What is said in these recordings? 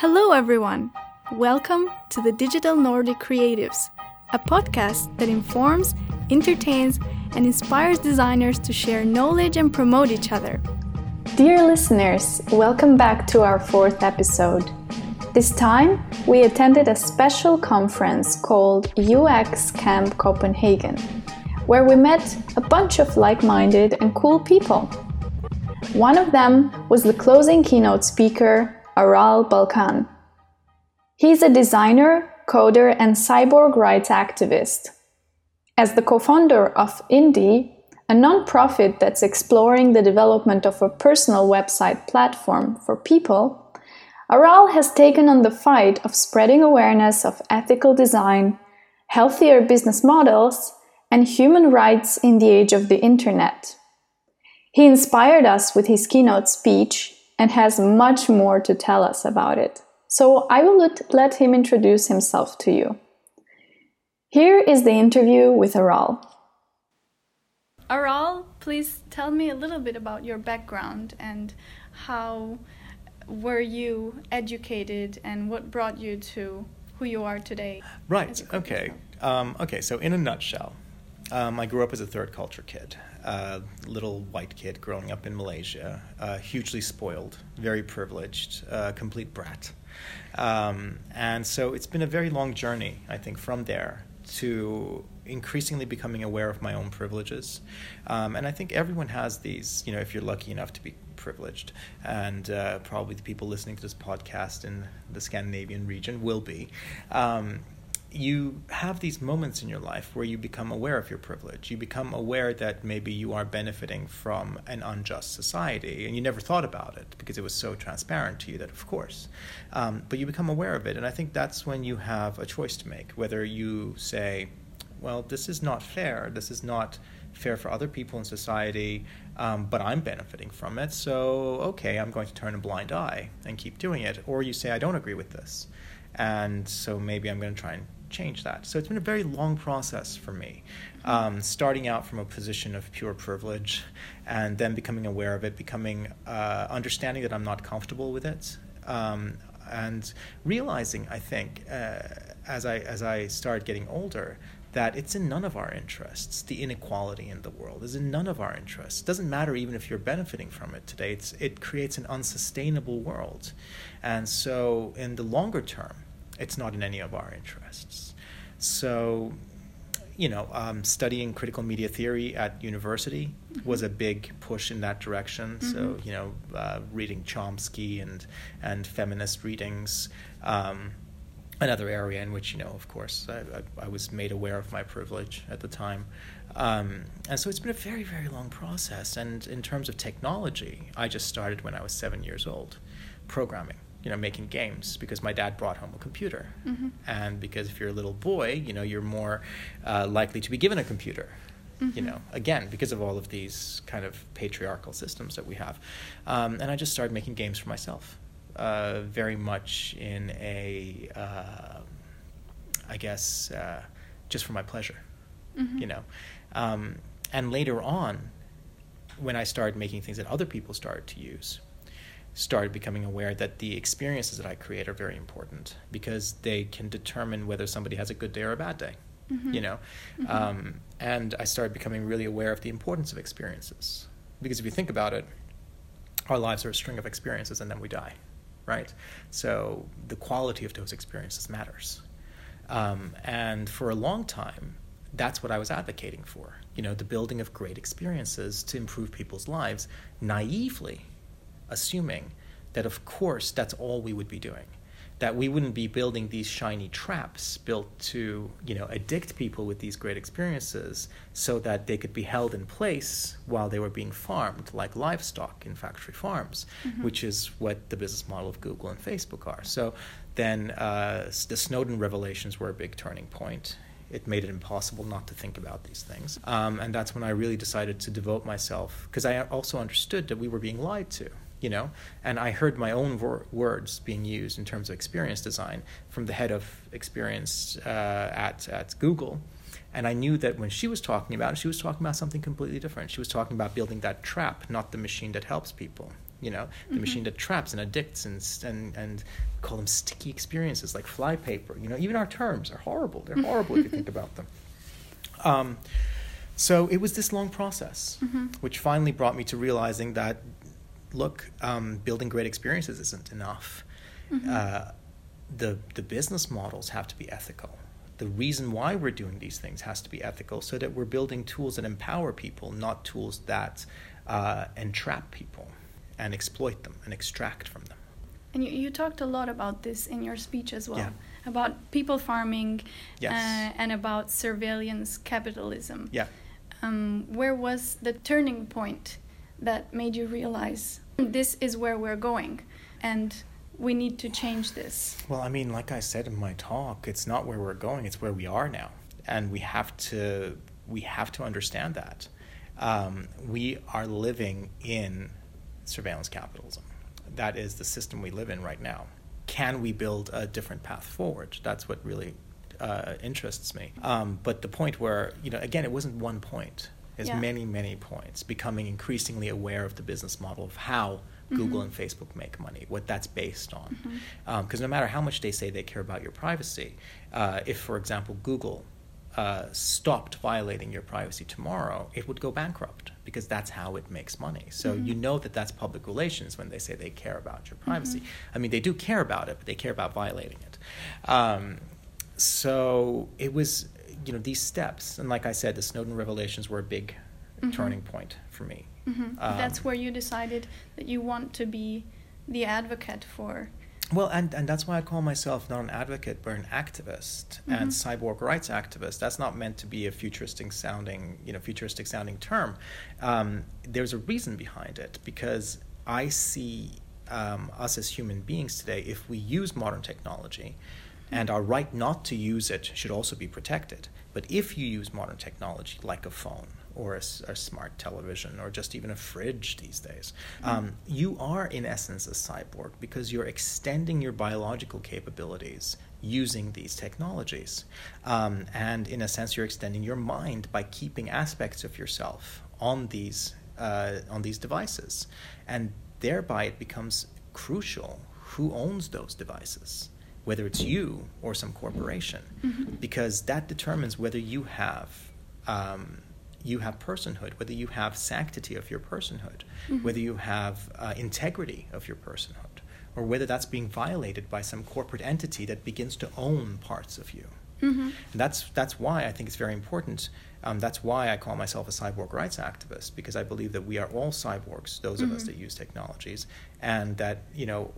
Hello, everyone. Welcome to the Digital Nordic Creatives, a podcast that informs, entertains, and inspires designers to share knowledge and promote each other. Dear listeners, welcome back to our fourth episode. This time, we attended a special conference called UX Camp Copenhagen, where we met a bunch of like minded and cool people. One of them was the closing keynote speaker, Aral Balkan. He's a designer, coder, and cyborg rights activist. As the co founder of Indie, a non-profit that's exploring the development of a personal website platform for people, Aral has taken on the fight of spreading awareness of ethical design, healthier business models, and human rights in the age of the internet. He inspired us with his keynote speech and has much more to tell us about it. So I will let him introduce himself to you. Here is the interview with Aral. Aral, please tell me a little bit about your background and how were you educated and what brought you to who you are today? Right. Okay. Um, okay. So, in a nutshell, um, I grew up as a third culture kid, a little white kid growing up in Malaysia, uh, hugely spoiled, very privileged, uh, complete brat. Um, and so it's been a very long journey, I think, from there to increasingly becoming aware of my own privileges. Um, and I think everyone has these, you know, if you're lucky enough to be privileged, and uh, probably the people listening to this podcast in the Scandinavian region will be. Um, you have these moments in your life where you become aware of your privilege. You become aware that maybe you are benefiting from an unjust society, and you never thought about it because it was so transparent to you that, of course. Um, but you become aware of it, and I think that's when you have a choice to make whether you say, well, this is not fair, this is not fair for other people in society, um, but I'm benefiting from it, so okay, I'm going to turn a blind eye and keep doing it. Or you say, I don't agree with this, and so maybe I'm going to try and change that. So it's been a very long process for me, um, starting out from a position of pure privilege, and then becoming aware of it, becoming uh, understanding that I'm not comfortable with it, um, and realizing, I think, uh, as I as I started getting older, that it's in none of our interests. The inequality in the world is in none of our interests. It doesn't matter even if you're benefiting from it today. It's, it creates an unsustainable world, and so in the longer term it's not in any of our interests. So, you know, um, studying critical media theory at university mm-hmm. was a big push in that direction. Mm-hmm. So, you know, uh, reading Chomsky and and feminist readings. Um, another area in which, you know, of course, I, I, I was made aware of my privilege at the time. Um, and so it's been a very, very long process. And in terms of technology, I just started when I was seven years old, programming you know, making games because my dad brought home a computer, mm-hmm. and because if you're a little boy, you know, you're more uh, likely to be given a computer. Mm-hmm. You know, again, because of all of these kind of patriarchal systems that we have, um, and I just started making games for myself, uh, very much in a, uh, I guess, uh, just for my pleasure. Mm-hmm. You know, um, and later on, when I started making things that other people started to use, started becoming aware that the experiences that I create are very important because they can determine whether somebody has a good day or a bad day. Mm-hmm. You know, mm-hmm. um, and I started becoming really aware of the importance of experiences because if you think about it, our lives are a string of experiences and then we die, right? So the quality of those experiences matters. Um, and for a long time, that's what I was advocating for. You know, the building of great experiences to improve people's lives naively assuming that, of course, that's all we would be doing. That we wouldn't be building these shiny traps built to, you know, addict people with these great experiences so that they could be held in place while they were being farmed like livestock in factory farms, mm-hmm. which is what the business model of Google and Facebook are. So then uh, the Snowden revelations were a big turning point it made it impossible not to think about these things. Um, and that's when I really decided to devote myself, because I also understood that we were being lied to you know and i heard my own wor- words being used in terms of experience design from the head of experience uh, at, at google and i knew that when she was talking about it she was talking about something completely different she was talking about building that trap not the machine that helps people you know, the mm-hmm. machine that traps and addicts and, and, and call them sticky experiences like flypaper. You know, even our terms are horrible. They're horrible if you think about them. Um, so it was this long process, mm-hmm. which finally brought me to realizing that, look, um, building great experiences isn't enough. Mm-hmm. Uh, the the business models have to be ethical. The reason why we're doing these things has to be ethical, so that we're building tools that empower people, not tools that uh, entrap people and exploit them and extract from them. And you, you talked a lot about this in your speech as well. Yeah. About people farming yes. uh, and about surveillance capitalism. Yeah. Um, where was the turning point that made you realize this is where we're going and we need to change this? Well, I mean, like I said in my talk, it's not where we're going, it's where we are now. And we have to we have to understand that. Um, we are living in surveillance capitalism. That is the system we live in right now. Can we build a different path forward? That's what really uh, interests me. Um, but the point where, you know, again, it wasn't one point. It's yeah. many, many points. Becoming increasingly aware of the business model of how mm-hmm. Google and Facebook make money, what that's based on. Because mm-hmm. um, no matter how much they say they care about your privacy, uh, if, for example, Google uh, stopped violating your privacy tomorrow, it would go bankrupt because that's how it makes money. So mm-hmm. you know that that's public relations when they say they care about your privacy. Mm-hmm. I mean, they do care about it, but they care about violating it. Um, so it was, you know, these steps, and like I said, the Snowden revelations were a big mm-hmm. turning point for me. Mm-hmm. Um, that's where you decided that you want to be the advocate for well, and, and that's why I call myself not an advocate, but an activist mm-hmm. and cyborg rights activist. That's not meant to be a futuristic sounding, you know, futuristic sounding term. Um, there's a reason behind it because I see um, us as human beings today, if we use modern technology, and our right not to use it should also be protected. But if you use modern technology like a phone or a, a, smart television or just even a fridge these days. Mm-hmm. Um, you are, in essence, a cyborg because you're extending your biological capabilities using these technologies. Um, and in a sense, you're extending your mind by keeping aspects of yourself on these, uh, on these devices. And thereby, it becomes crucial who owns those devices whether it's you or some corporation, mm-hmm. because that determines whether you have um, you have personhood, whether you have sanctity of your personhood, mm-hmm. whether you have uh, integrity of your personhood, or whether that's being violated by some corporate entity that begins to own parts of you. Mm-hmm. And that's that's why I think it's very important. Um, that's why I call myself a cyborg rights activist because I believe that we are all cyborgs, those mm-hmm. of us mm-hmm. that use technologies, and that you know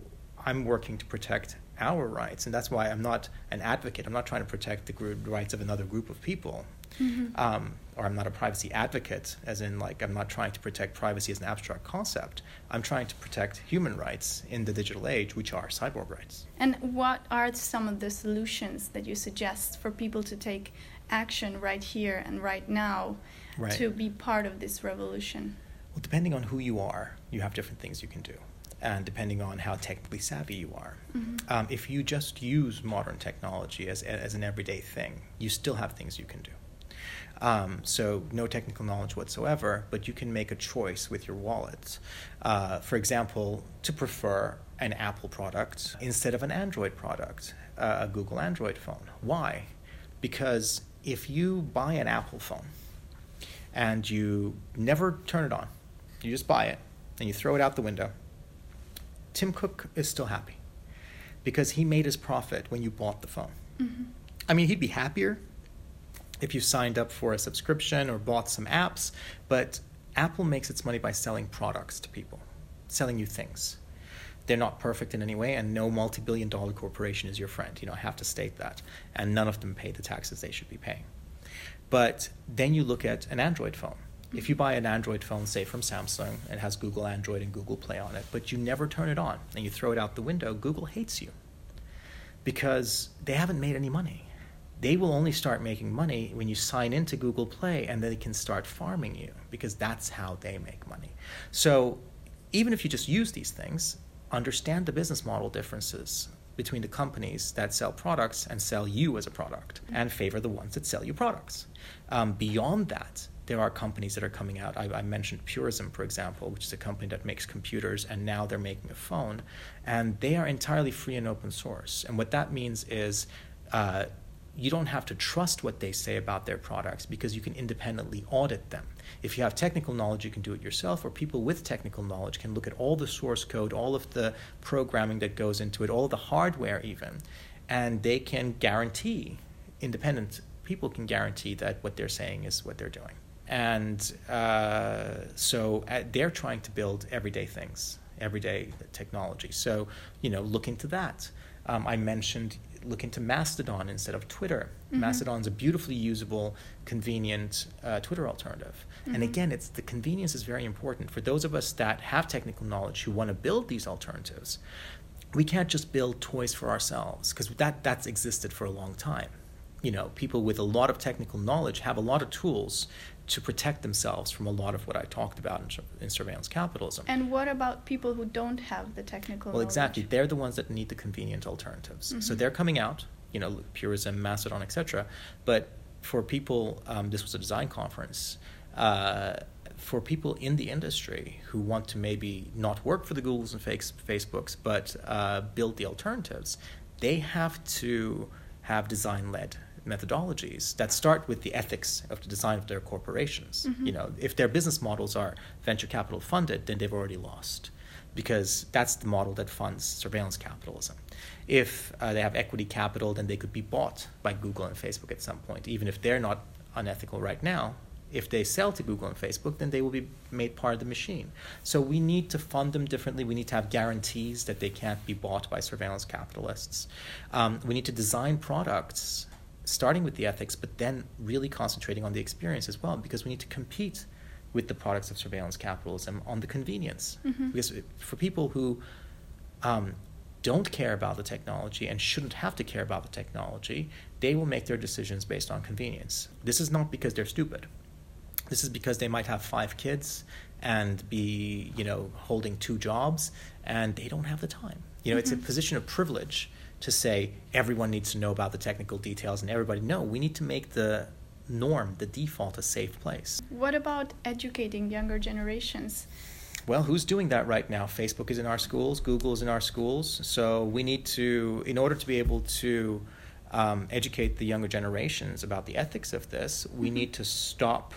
I'm working to protect our rights, and that's why I'm not an advocate. I'm not trying to protect the rights of another group of people. Mm-hmm. Um, or I'm not a privacy advocate, as in, like, I'm not trying to protect privacy as an abstract concept. I'm trying to protect human rights in the digital age, which are cyborg rights. And what are some of the solutions that you suggest for people to take action right here and right now right. to be part of this revolution? Well, depending on who you are, you have different things you can do and depending on how technically savvy you are. Mm-hmm. Um, if you just use modern technology as, as an everyday thing, you still have things you can do. Um, so no technical knowledge whatsoever, but you can make a choice with your wallet. Uh, for example, to prefer an Apple product instead of an Android product, uh, a Google Android phone. Why? Because if you buy an Apple phone and you never turn it on, you just buy it and you throw it out the window, Tim Cook is still happy because he made his profit when you bought the phone. Mm-hmm. I mean, he'd be happier if you signed up for a subscription or bought some apps, but Apple makes its money by selling products to people, selling you things. They're not perfect in any way, and no multi billion dollar corporation is your friend. You know, I have to state that. And none of them pay the taxes they should be paying. But then you look at an Android phone. If you buy an Android phone, say from Samsung, it has Google Android and Google Play on it, but you never turn it on and you throw it out the window, Google hates you because they haven't made any money they will only start making money when you sign into Google Play and they can start farming you because that's how they make money. So even if you just use these things, understand the business model differences between the companies that sell products and sell you as a product and favor the ones that sell you products. Um, beyond that, there are companies that are coming out. I, I, mentioned Purism, for example, which is a company that makes computers, and now they're making a phone, and they are entirely free and open source. And what that means is uh, you don't have to trust what they say about their products because you can independently audit them. If you have technical knowledge, you can do it yourself, or people with technical knowledge can look at all the source code, all of the programming that goes into it, all the hardware, even, and they can guarantee, independent people can guarantee that what they're saying is what they're doing. And uh, so uh, they're trying to build everyday things, everyday technology. So, you know, look into that. Um, I mentioned look into Mastodon instead of Twitter. Mm-hmm. Mastodon is a beautifully usable, convenient uh, Twitter alternative. Mm-hmm. And again, it's the convenience is very important for those of us that have technical knowledge who want to build these alternatives. We can't just build toys for ourselves because that that's existed for a long time. You know, people with a lot of technical knowledge have a lot of tools to protect themselves from a lot of what I talked about in, in surveillance capitalism. And what about people who don't have the technical? Well, knowledge? exactly. They're the ones that need the convenient alternatives. Mm-hmm. So they're coming out, you know, Purism, Mastodon, etc. But for people, um, this was a design conference. Uh, for people in the industry who want to maybe not work for the Googles and Facebooks, but uh, build the alternatives, they have to have design led methodologies that start with the ethics of the design of their corporations. Mm-hmm. You know, if their business models are venture capital funded, then they've already lost because that's the model that funds surveillance capitalism. If uh, they have equity capital, then they could be bought by Google and Facebook at some point, even if they're not unethical right now. If they sell to Google and Facebook, then they will be made part of the machine. So we need to fund them differently. We need to have guarantees that they can't be bought by surveillance capitalists. Um, we need to design products starting with the ethics, but then really concentrating on the experience as well, because we need to compete with the products of surveillance capitalism on the convenience. Mm-hmm. Because for people who um, don't care about the technology and shouldn't have to care about the technology, they will make their decisions based on convenience. This is not because they're stupid. This is because they might have five kids and be, you know, holding two jobs and they don't have the time. You know, mm-hmm. it's a mm-hmm. position of privilege to say everyone needs to know about the technical details and everybody no we need to make the norm the default a safe place. What about educating younger generations? Well who's doing that right now? Facebook is in our schools google is in our schools so we need to in order to be able to um, educate the younger generations about the ethics of this we mm-hmm. need to stop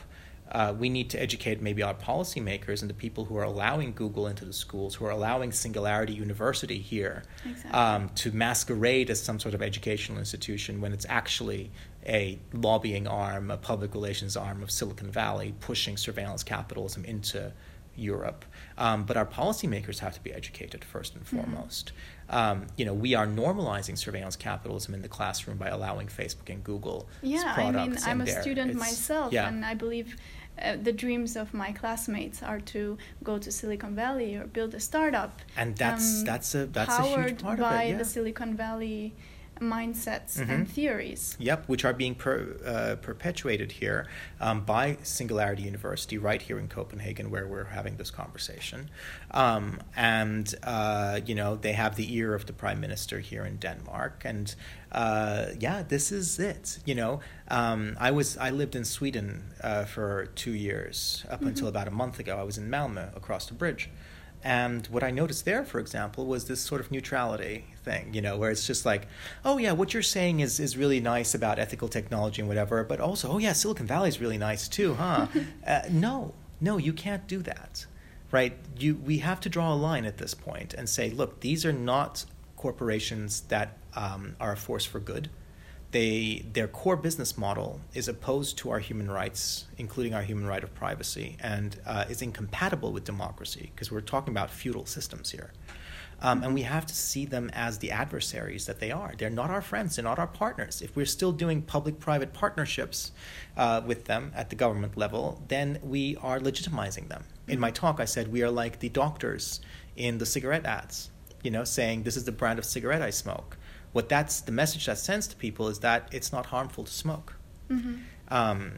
uh, we need to educate maybe our policymakers and the people who are allowing Google into the schools, who are allowing Singularity University here exactly. um, to masquerade as some sort of educational institution when it's actually a lobbying arm, a public relations arm of Silicon Valley pushing surveillance capitalism into Europe. Um, but our policymakers have to be educated first and mm-hmm. foremost. Mm-hmm. Um, you know, we are normalizing surveillance capitalism in the classroom by allowing Facebook and Google. Yeah, I mean, I'm a student myself, yeah. and I believe. Uh, the dreams of my classmates are to go to Silicon Valley or build a startup. And that's um, that's a that's a huge part of it. Yeah. the Silicon Valley mindsets mm-hmm. and theories. Yep, which are being per, uh, perpetuated here um, by Singularity University, right here in Copenhagen, where we're having this conversation. Um, and, uh, you know, they have the ear of the prime minister here in Denmark. And, uh, yeah, this is it. You know, um, I was I lived in Sweden uh, for two years, up mm-hmm. until about a month ago. I was in Malmö, across the bridge. And what I noticed there, for example, was this sort of neutrality thing, you know, where it's just like, oh yeah, what you're saying is is really nice about ethical technology and whatever, but also, oh yeah, Silicon Valley is really nice too, huh? uh, no, no, you can't do that, right? You we have to draw a line at this point and say, look, these are not corporations that um, are a force for good they their core business model is opposed to our human rights, including our human right of privacy, and uh, is incompatible with democracy because we're talking about feudal systems here. Um, and we have to see them as the adversaries that they are. They're not our friends, they're not our partners. If we're still doing public private partnerships uh, with them at the government level, then we are legitimizing them. In my talk, I said we are like the doctors in the cigarette ads, you know, saying this is the brand of cigarette I smoke what that's the message that sends to people is that it's not harmful to smoke. Mm-hmm. Um,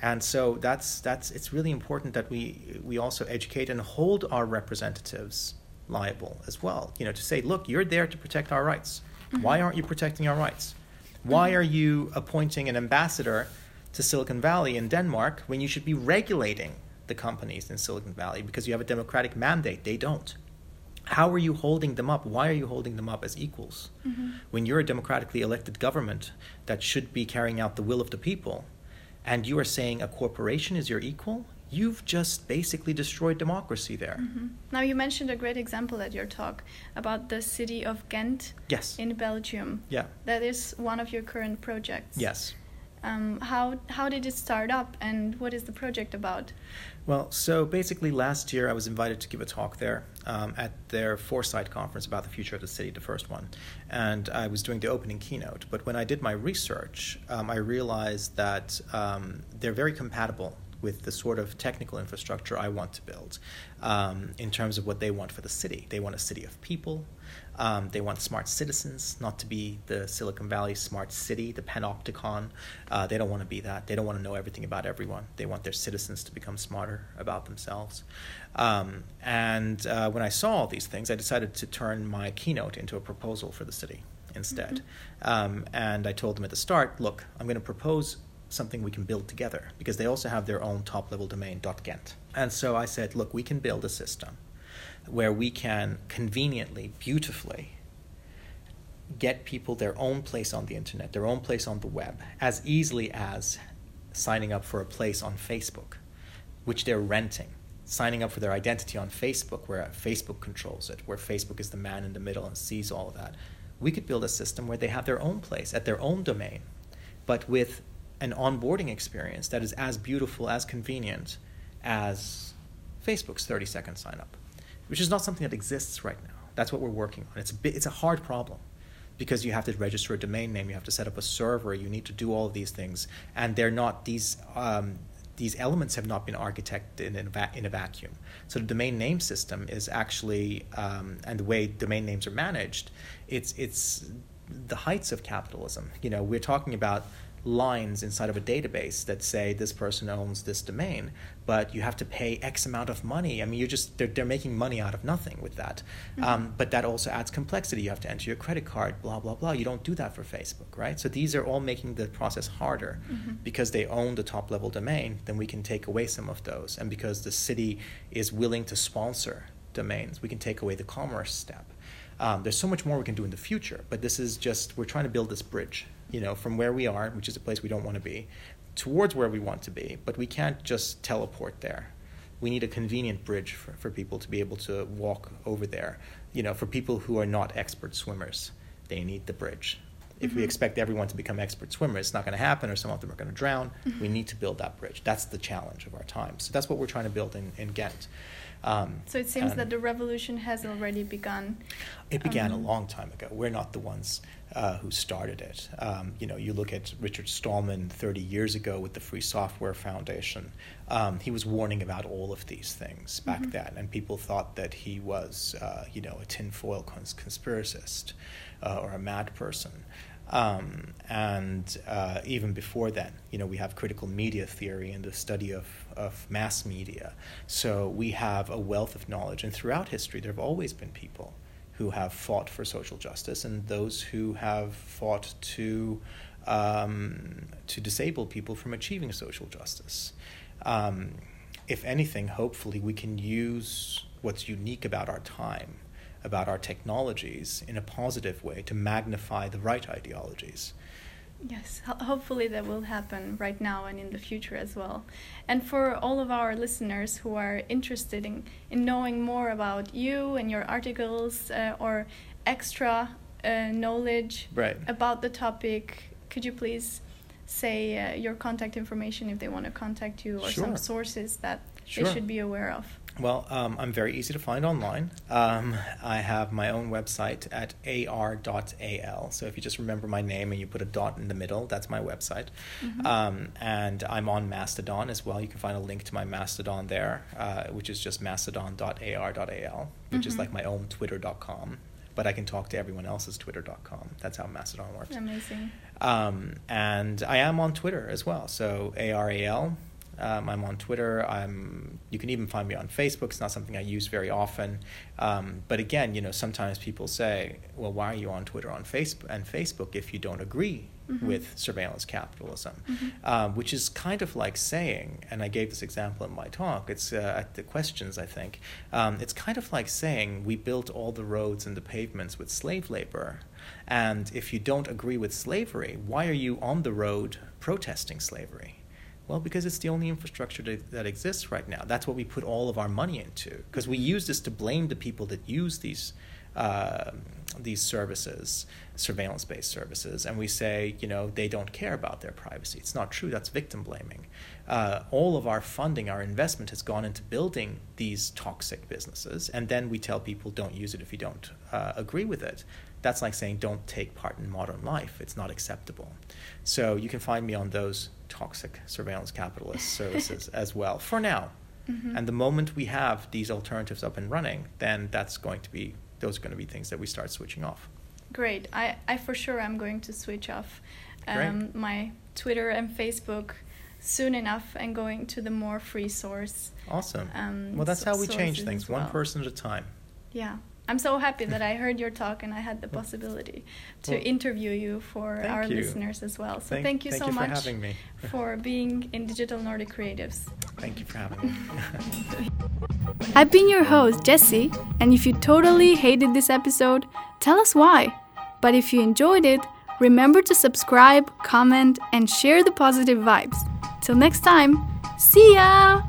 and so that's that's it's really important that we we also educate and hold our representatives liable as well. You know, to say, look, you're there to protect our rights. Mm-hmm. Why aren't you protecting our rights? Why mm-hmm. are you appointing an ambassador to Silicon Valley in Denmark when you should be regulating the companies in Silicon Valley because you have a democratic mandate. They don't. How are you holding them up? Why are you holding them up as equals? Mm-hmm. When you're a democratically elected government that should be carrying out the will of the people, and you are saying a corporation is your equal, you've just basically destroyed democracy there. Mm-hmm. Now, you mentioned a great example at your talk about the city of Ghent yes. in Belgium. Yeah. That is one of your current projects. Yes. Um, how, how did it start up and what is the project about? Well, so basically, last year I was invited to give a talk there um, at their Foresight conference about the future of the city, the first one. And I was doing the opening keynote. But when I did my research, um, I realized that um, they're very compatible with the sort of technical infrastructure I want to build um, in terms of what they want for the city. They want a city of people. Um, they want smart citizens, not to be the Silicon Valley smart city, the panopticon. Uh, they don't want to be that. They don't want to know everything about everyone. They want their citizens to become smarter about themselves. Um, and uh, when I saw all these things, I decided to turn my keynote into a proposal for the city instead. Mm-hmm. Um, and I told them at the start look, I'm going to propose something we can build together because they also have their own top level domain .ghent. And so I said, look, we can build a system where we can conveniently, beautifully get people their own place on the internet, their own place on the web, as easily as signing up for a place on Facebook, which they're renting. Signing up for their identity on Facebook, where Facebook controls it, where Facebook is the man in the middle and sees all of that. We could build a system where they have their own place at their own domain, but with an onboarding experience that is as beautiful, as convenient as Facebook's 30 second sign up, which is not something that exists right now. That's what we're working on. It's a, bit, it's a hard problem because you have to register a domain name, you have to set up a server, you need to do all of these things, and they're not these. Um, these elements have not been architected in, a, in a vacuum. So the domain name system is actually, um, and the way domain names are managed, it's it's the heights of capitalism. You know, we're talking about lines inside of a database that say this person owns this domain, but you have to pay X amount of money. I mean, you're just they're, they're making money out of nothing with that. Mm-hmm. Um, but that also adds complexity. You have to enter your credit card, blah blah blah. You don't do that for Facebook, right? So these are all making the process harder mm-hmm. because they own the top level domain. Then we can take away some of those, and because the city is willing to sponsor domains, we can take away the commerce step. Um, there's so much more we can do in the future, but this is just we're trying to build this bridge you know, from where we are, which is a place we don't want to be, towards where we want to be. But we can't just teleport there. We need a convenient bridge for, for people to be able to walk over there. You know, for people who are not expert swimmers, they need the bridge. If mm-hmm. we expect everyone to become expert swimmers, it's not going to happen, or some of them are going to drown. Mm-hmm. We need to build that bridge. That's the challenge of our time. So that's what we're trying to build in, in Ghent. Um, so it seems that the revolution has already begun. It began um, a long time ago. We're not the ones uh, who started it. Um, you know, you look at Richard Stallman 30 years ago with the Free Software Foundation. Um, he was warning about all of these things back mm-hmm. then, and people thought that he was, uh, you know, a tinfoil cons- conspiracist uh, or a mad person. Um, and uh, even before then, you know, we have critical media theory and the study of, of mass media. So we have a wealth of knowledge. And throughout history, there have always been people who have fought for social justice and those who have fought to, um, to disable people from achieving social justice. Um, if anything, hopefully, we can use what's unique about our time about our technologies in a positive way to magnify the right ideologies. Yes, ho hopefully that will happen right now and in the future as well. And for all of our listeners who are interested in, in knowing more about you and your articles uh, or extra uh, knowledge right. about the topic, could you please say uh, your contact information if they want to contact you or sure. some sources that sure. they should be aware of? Well, um, I'm very easy to find online. Um, I have my own website at ar.al. So if you just remember my name and you put a dot in the middle, that's my website. Mm-hmm. Um, and I'm on Mastodon as well. You can find a link to my Mastodon there, uh, which is just mastodon.ar.al, which mm-hmm. is like my own twitter.com. But I can talk to everyone else's twitter.com. That's how Mastodon works. Amazing. Um, and I am on Twitter as well. So ARAL Um, I'm on Twitter. I'm. You can even find me on Facebook. It's not something I use very often. Um, but again, you know, sometimes people say, "Well, why are you on Twitter on Facebook and Facebook if you don't agree Mhm. with surveillance capitalism?" Mhm. Um, which is kind of like saying, and I gave this example in my talk. It's uh, at the questions, I think. Um, it's kind of like saying we built all the roads and the pavements with slave labor, and if you don't agree with slavery, why are you on the road protesting slavery? Well, because it's the only infrastructure that, that exists right now. That's what we put all of our money into. Because we use this to blame the people that use these uh, these services, surveillance-based services, and we say, you know, they don't care about their privacy. It's not true. That's victim blaming. Uh, all of our funding, our investment has gone into building these toxic businesses, and then we tell people don't use it if you don't uh, agree with it. That's like saying don't take part in modern life. It's not acceptable. So you can find me on those toxic surveillance capitalist services as well for now. Mhm. And the moment we have these alternatives up and running, then that's going to be those are going to be things that we start switching off. Great. I, I for sure I'm going to switch off um, my Twitter and Facebook soon enough and going to the more free source. Awesome. Um, well, that's how we change things, as one person at a time. Yeah. I'm so happy that I heard your talk and I had the possibility to Well, interview you for our you. listeners as well. So Thank- thank, you thank so you for much having me. for being in Digital Nordic Creatives. Thank you for having me. I've been your host, Jesse, and if you totally hated this episode, tell us why. But if you enjoyed it, remember to subscribe, comment, and share the positive vibes. Till next time, see ya!